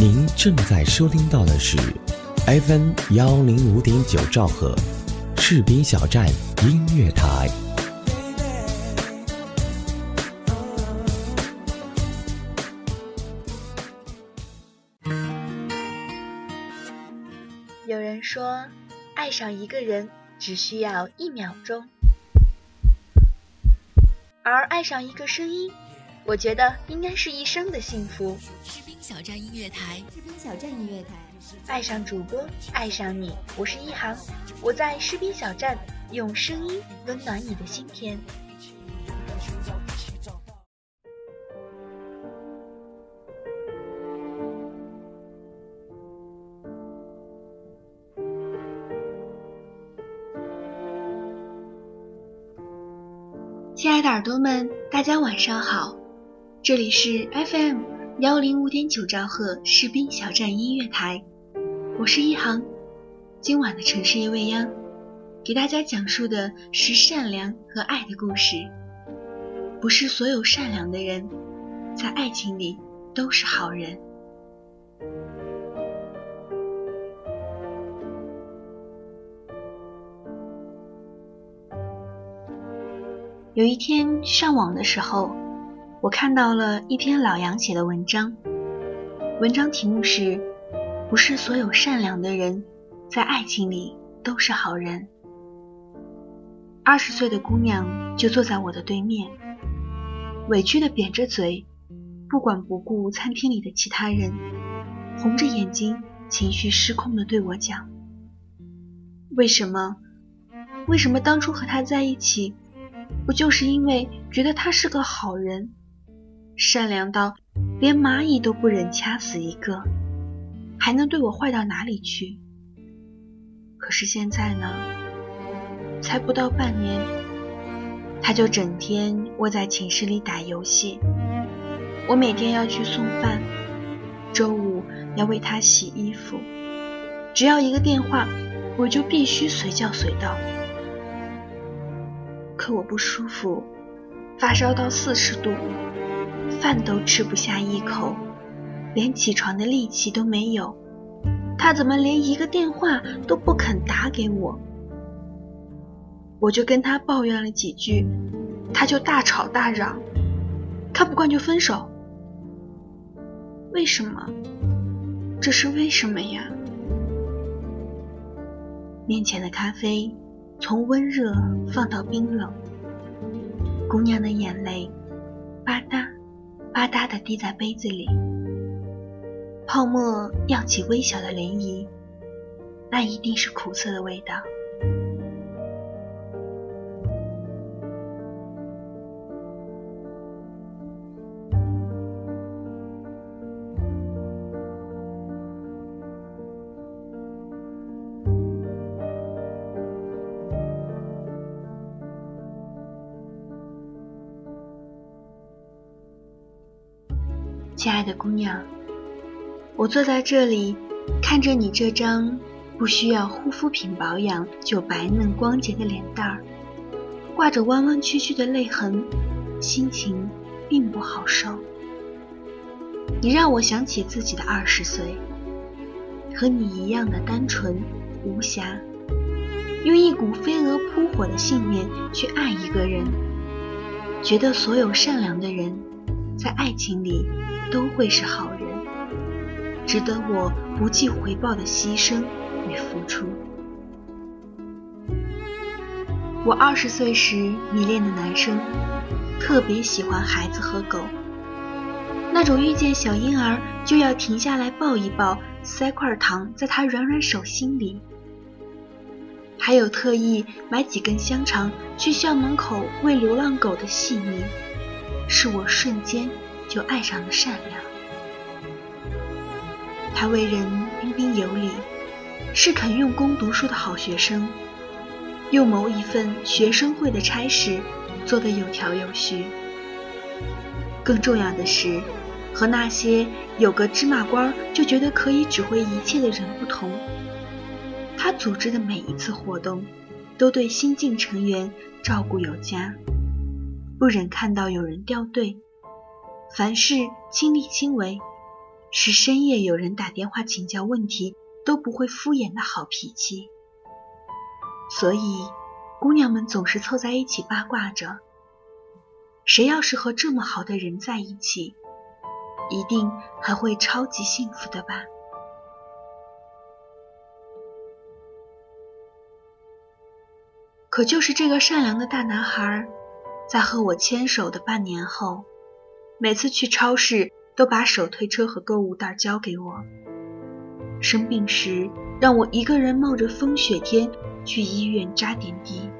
您正在收听到的是 FM 幺零五点九兆赫，士兵小站音乐台。有人说，爱上一个人只需要一秒钟，而爱上一个声音，我觉得应该是一生的幸福。士兵小站音乐台，士兵小站音乐台，爱上主播，爱上你，我是一航，我在士兵小站用声音温暖你的心田。亲爱的耳朵们，大家晚上好，这里是 FM 幺零五点九兆赫士兵小站音乐台，我是一航。今晚的城市夜未央，给大家讲述的是善良和爱的故事。不是所有善良的人，在爱情里都是好人。有一天上网的时候，我看到了一篇老杨写的文章，文章题目是“不是所有善良的人，在爱情里都是好人”。二十岁的姑娘就坐在我的对面，委屈的扁着嘴，不管不顾餐厅里的其他人，红着眼睛，情绪失控的对我讲：“为什么？为什么当初和他在一起？”不就是因为觉得他是个好人，善良到连蚂蚁都不忍掐死一个，还能对我坏到哪里去？可是现在呢？才不到半年，他就整天窝在寝室里打游戏，我每天要去送饭，周五要为他洗衣服，只要一个电话，我就必须随叫随到。可我不舒服，发烧到四十度，饭都吃不下一口，连起床的力气都没有。他怎么连一个电话都不肯打给我？我就跟他抱怨了几句，他就大吵大嚷，看不惯就分手。为什么？这是为什么呀？面前的咖啡。从温热放到冰冷，姑娘的眼泪吧嗒吧嗒的滴在杯子里，泡沫漾起微小的涟漪，那一定是苦涩的味道。亲爱的姑娘，我坐在这里，看着你这张不需要护肤品保养就白嫩光洁的脸蛋儿，挂着弯弯曲曲的泪痕，心情并不好受。你让我想起自己的二十岁，和你一样的单纯无瑕，用一股飞蛾扑火的信念去爱一个人，觉得所有善良的人。在爱情里，都会是好人，值得我不计回报的牺牲与付出。我二十岁时迷恋的男生，特别喜欢孩子和狗，那种遇见小婴儿就要停下来抱一抱，塞块糖在他软软手心里，还有特意买几根香肠去校门口喂流浪狗的细腻。是我瞬间就爱上了善良。他为人彬彬有礼，是肯用功读书的好学生，又谋一份学生会的差事，做得有条有序。更重要的是，和那些有个芝麻官就觉得可以指挥一切的人不同，他组织的每一次活动，都对新进成员照顾有加。不忍看到有人掉队，凡事亲力亲为，是深夜有人打电话请教问题都不会敷衍的好脾气。所以，姑娘们总是凑在一起八卦着，谁要是和这么好的人在一起，一定还会超级幸福的吧。可就是这个善良的大男孩，在和我牵手的半年后，每次去超市都把手推车和购物袋交给我。生病时，让我一个人冒着风雪天去医院扎点滴。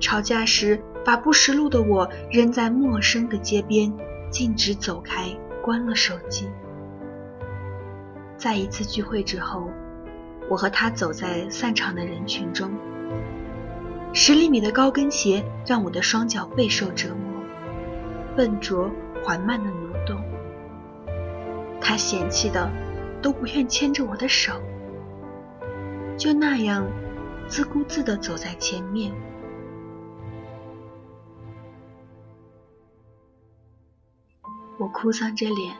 吵架时，把不识路的我扔在陌生的街边，径直走开，关了手机。在一次聚会之后，我和他走在散场的人群中。十厘米的高跟鞋让我的双脚备受折磨，笨拙缓慢的挪动。他嫌弃的都不愿牵着我的手，就那样自顾自的走在前面。我哭丧着脸，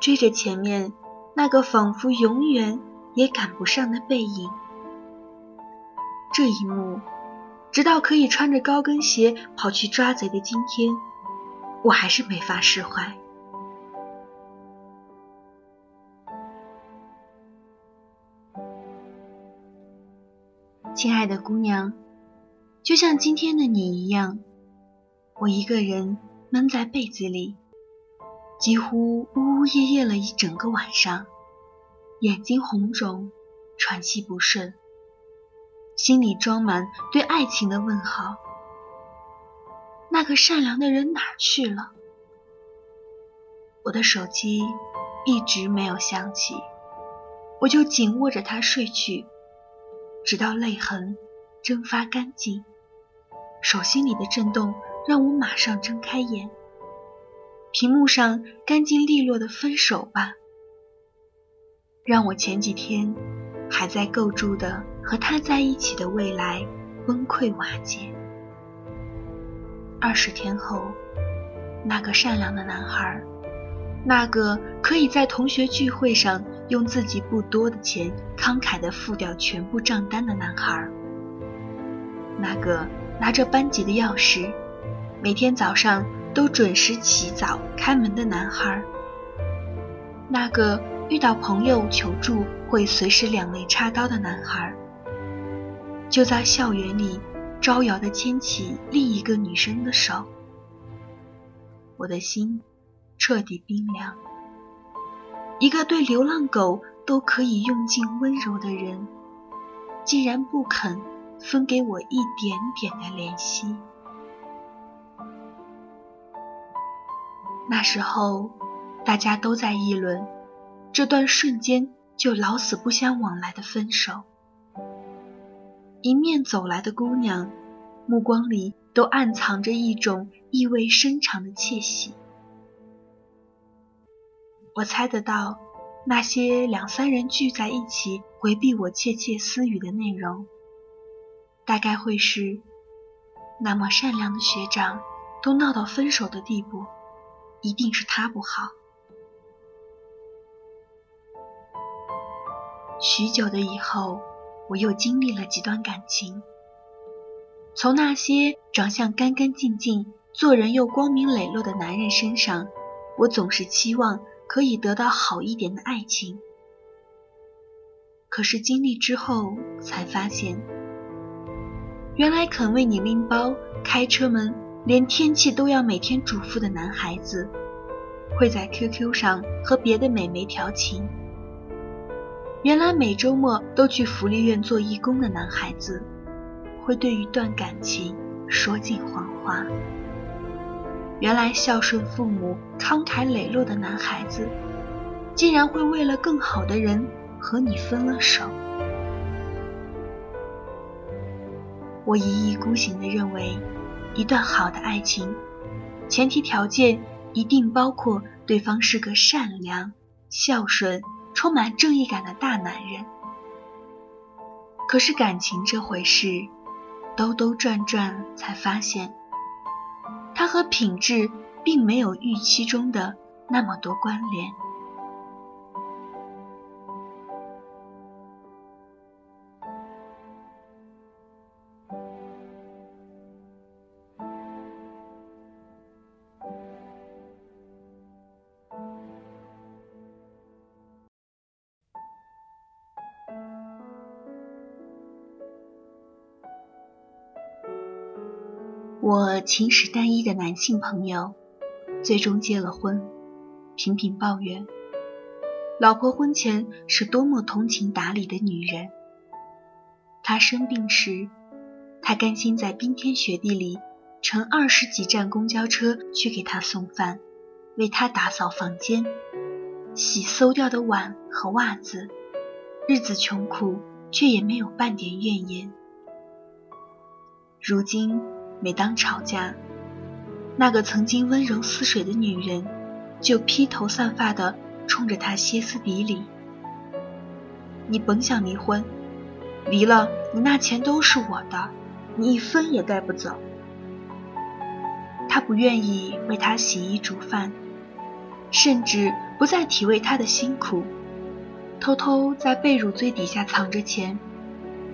追着前面那个仿佛永远也赶不上的背影。这一幕。直到可以穿着高跟鞋跑去抓贼的今天，我还是没法释怀。亲爱的姑娘，就像今天的你一样，我一个人闷在被子里，几乎呜呜咽咽了一整个晚上，眼睛红肿，喘气不顺。心里装满对爱情的问号。那个善良的人哪去了？我的手机一直没有响起，我就紧握着它睡去，直到泪痕蒸发干净，手心里的震动让我马上睁开眼。屏幕上干净利落的“分手吧”，让我前几天还在构筑的。和他在一起的未来崩溃瓦解。二十天后，那个善良的男孩，那个可以在同学聚会上用自己不多的钱慷慨地付掉全部账单的男孩，那个拿着班级的钥匙，每天早上都准时起早开门的男孩，那个遇到朋友求助会随时两肋插刀的男孩。就在校园里，招摇的牵起另一个女生的手，我的心彻底冰凉。一个对流浪狗都可以用尽温柔的人，竟然不肯分给我一点点的怜惜。那时候，大家都在议论这段瞬间就老死不相往来的分手。迎面走来的姑娘，目光里都暗藏着一种意味深长的窃喜。我猜得到，那些两三人聚在一起回避我窃窃私语的内容，大概会是：那么善良的学长都闹到分手的地步，一定是他不好。许久的以后。我又经历了几段感情，从那些长相干干净净、做人又光明磊落的男人身上，我总是期望可以得到好一点的爱情。可是经历之后才发现，原来肯为你拎包、开车门，连天气都要每天嘱咐的男孩子，会在 QQ 上和别的美眉调情。原来每周末都去福利院做义工的男孩子，会对一段感情说尽谎话。原来孝顺父母、慷慨磊落的男孩子，竟然会为了更好的人和你分了手。我一意孤行地认为，一段好的爱情，前提条件一定包括对方是个善良、孝顺。充满正义感的大男人，可是感情这回事，兜兜转转才发现，他和品质并没有预期中的那么多关联。我情史单一的男性朋友，最终结了婚，频频抱怨，老婆婚前是多么通情达理的女人。他生病时，他甘心在冰天雪地里乘二十几站公交车去给他送饭，为他打扫房间，洗馊掉的碗和袜子。日子穷苦，却也没有半点怨言。如今，每当吵架，那个曾经温柔似水的女人，就披头散发的冲着他歇斯底里：“你甭想离婚！”离了，你那钱都是我的，你一分也带不走。他不愿意为他洗衣煮饭，甚至不再体味他的辛苦，偷偷在被褥最底下藏着钱，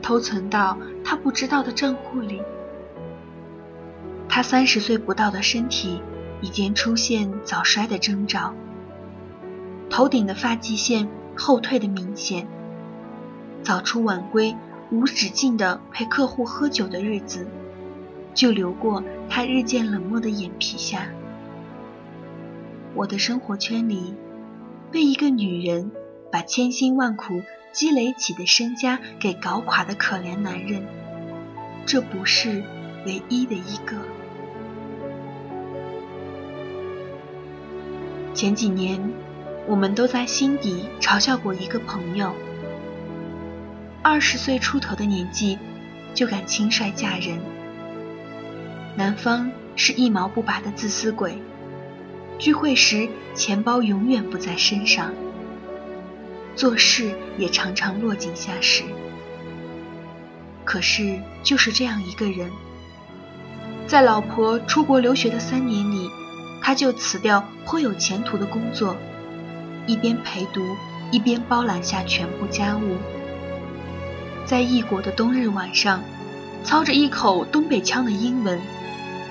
偷存到他不知道的账户里。他三十岁不到的身体已经出现早衰的征兆，头顶的发际线后退的明显。早出晚归、无止境的陪客户喝酒的日子，就流过他日渐冷漠的眼皮下。我的生活圈里，被一个女人把千辛万苦积累起的身家给搞垮的可怜男人，这不是唯一的一个。前几年，我们都在心底嘲笑过一个朋友。二十岁出头的年纪就敢轻率嫁人，男方是一毛不拔的自私鬼，聚会时钱包永远不在身上，做事也常常落井下石。可是就是这样一个人，在老婆出国留学的三年里，他就辞掉颇有前途的工作，一边陪读，一边包揽下全部家务。在异国的冬日晚上，操着一口东北腔的英文，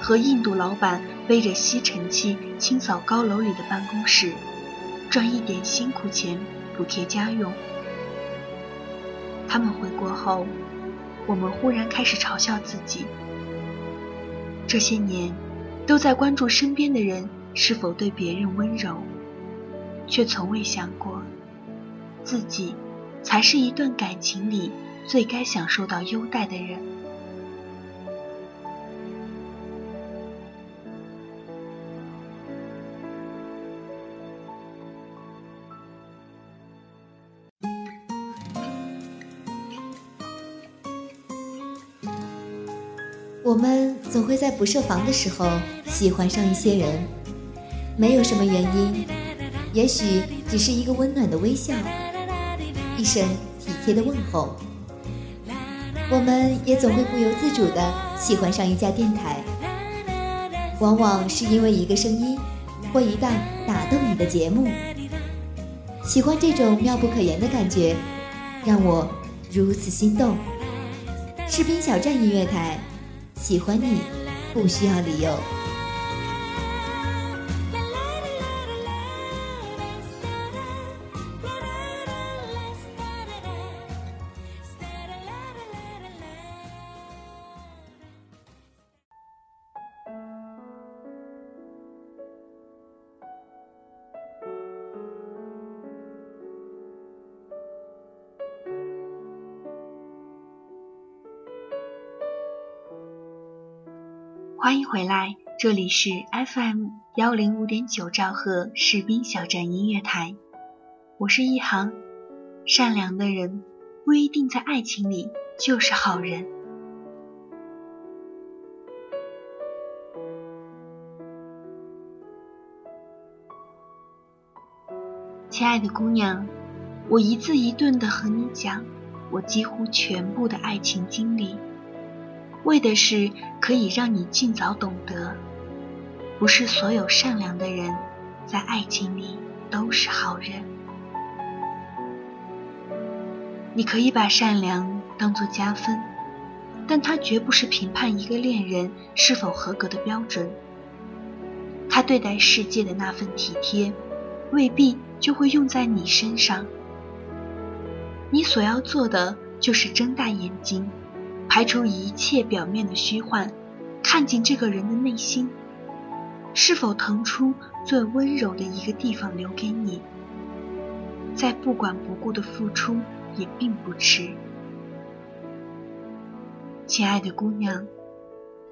和印度老板背着吸尘器清扫高楼里的办公室，赚一点辛苦钱补贴家用。他们回国后，我们忽然开始嘲笑自己：这些年都在关注身边的人是否对别人温柔，却从未想过自己才是一段感情里。最该享受到优待的人。总会在不设防的时候喜欢上一些人，没有什么原因，也许只是一个温暖的微笑，一声体贴的问候。我们也总会不由自主地喜欢上一家电台，往往是因为一个声音或一档打动你的节目。喜欢这种妙不可言的感觉，让我如此心动。士兵小站音乐台，喜欢你不需要理由。欢迎回来，这里是 FM 幺零五点九兆赫士兵小站音乐台，我是一航。善良的人不一定在爱情里就是好人。亲爱的姑娘，我一字一顿的和你讲，我几乎全部的爱情经历。为的是可以让你尽早懂得，不是所有善良的人在爱情里都是好人。你可以把善良当做加分，但它绝不是评判一个恋人是否合格的标准。他对待世界的那份体贴，未必就会用在你身上。你所要做的就是睁大眼睛。排除一切表面的虚幻，看进这个人的内心，是否腾出最温柔的一个地方留给你，再不管不顾的付出也并不迟。亲爱的姑娘，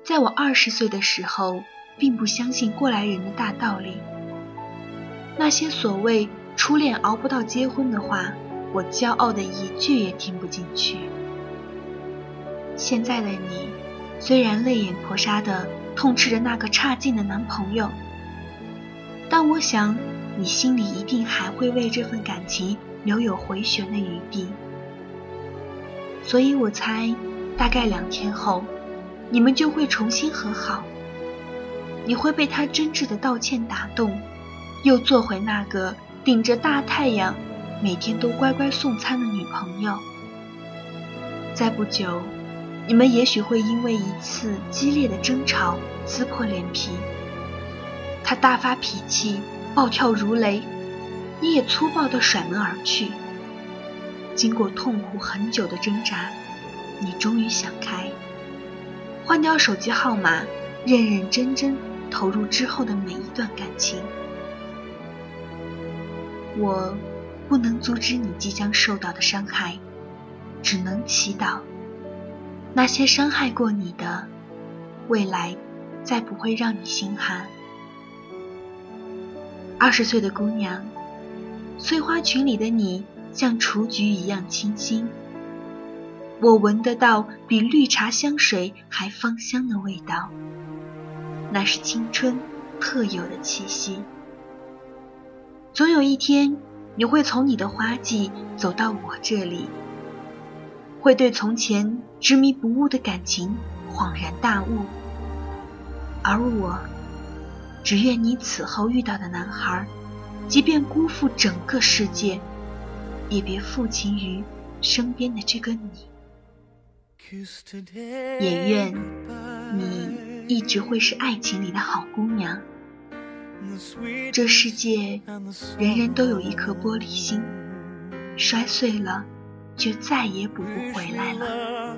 在我二十岁的时候，并不相信过来人的大道理。那些所谓初恋熬不到结婚的话，我骄傲的一句也听不进去。现在的你，虽然泪眼婆娑的痛斥着那个差劲的男朋友，但我想你心里一定还会为这份感情留有回旋的余地。所以我猜。大概两天后，你们就会重新和好。你会被他真挚的道歉打动，又做回那个顶着大太阳，每天都乖乖送餐的女朋友。再不久，你们也许会因为一次激烈的争吵撕破脸皮。他大发脾气，暴跳如雷，你也粗暴地甩门而去。经过痛苦很久的挣扎。你终于想开，换掉手机号码，认认真真投入之后的每一段感情。我不能阻止你即将受到的伤害，只能祈祷那些伤害过你的，未来再不会让你心寒。二十岁的姑娘，碎花裙里的你像雏菊一样清新。我闻得到比绿茶香水还芳香的味道，那是青春特有的气息。总有一天，你会从你的花季走到我这里，会对从前执迷不悟的感情恍然大悟。而我，只愿你此后遇到的男孩，即便辜负整个世界，也别负情于身边的这个你。也愿你一直会是爱情里的好姑娘。这世界人人都有一颗玻璃心，摔碎了就再也补不回来了。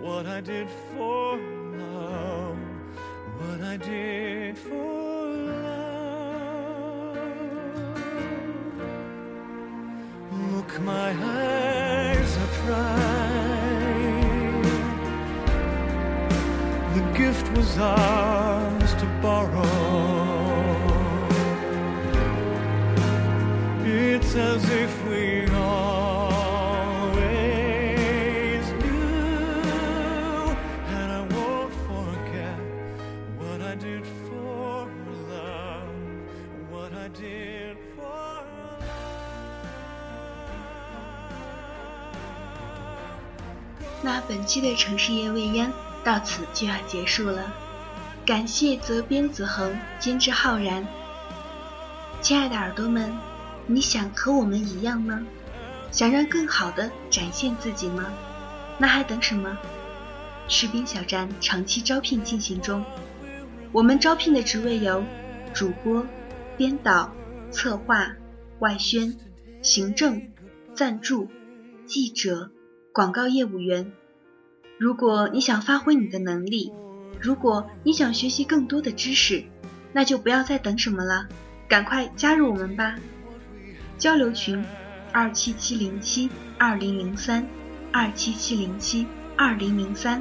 what I did for love. what I did for love. Look, my eyes are dry. gift was ours to borrow. It's as if we did for love what I did for love 那本期的城市夜未央 到此就要结束了，感谢责编子恒，监制浩然。亲爱的耳朵们，你想和我们一样吗？想让更好的展现自己吗？那还等什么？士兵小站长期招聘进行中。我们招聘的职位有主播、编导、策划、外宣、行政、赞助、记者、广告业务员。如果你想发挥你的能力，如果你想学习更多的知识，那就不要再等什么了，赶快加入我们吧！交流群：二七七零七二零零三二七七零七二零零三。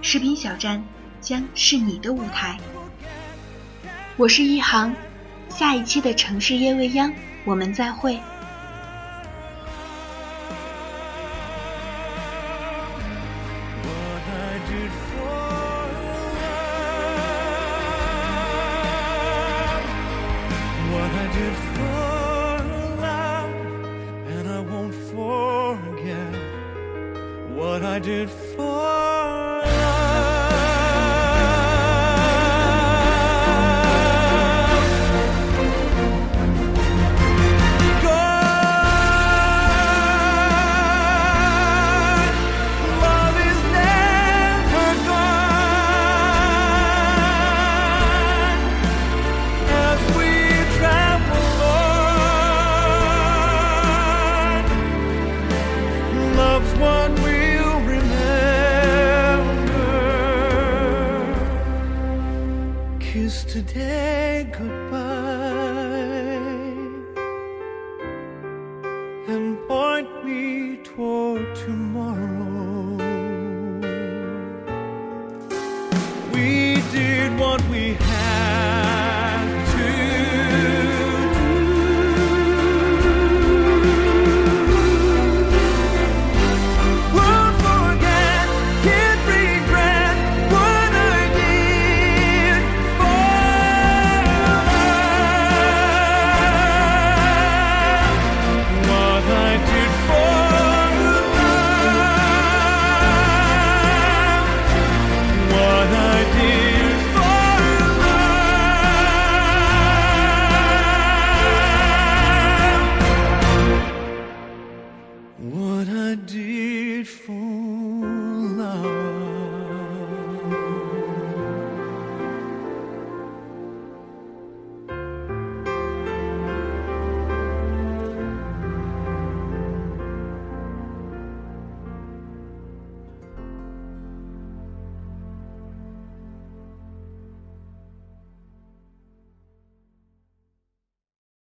视频小站将是你的舞台。我是一航，下一期的城市夜未央，我们再会。did. today goodbye.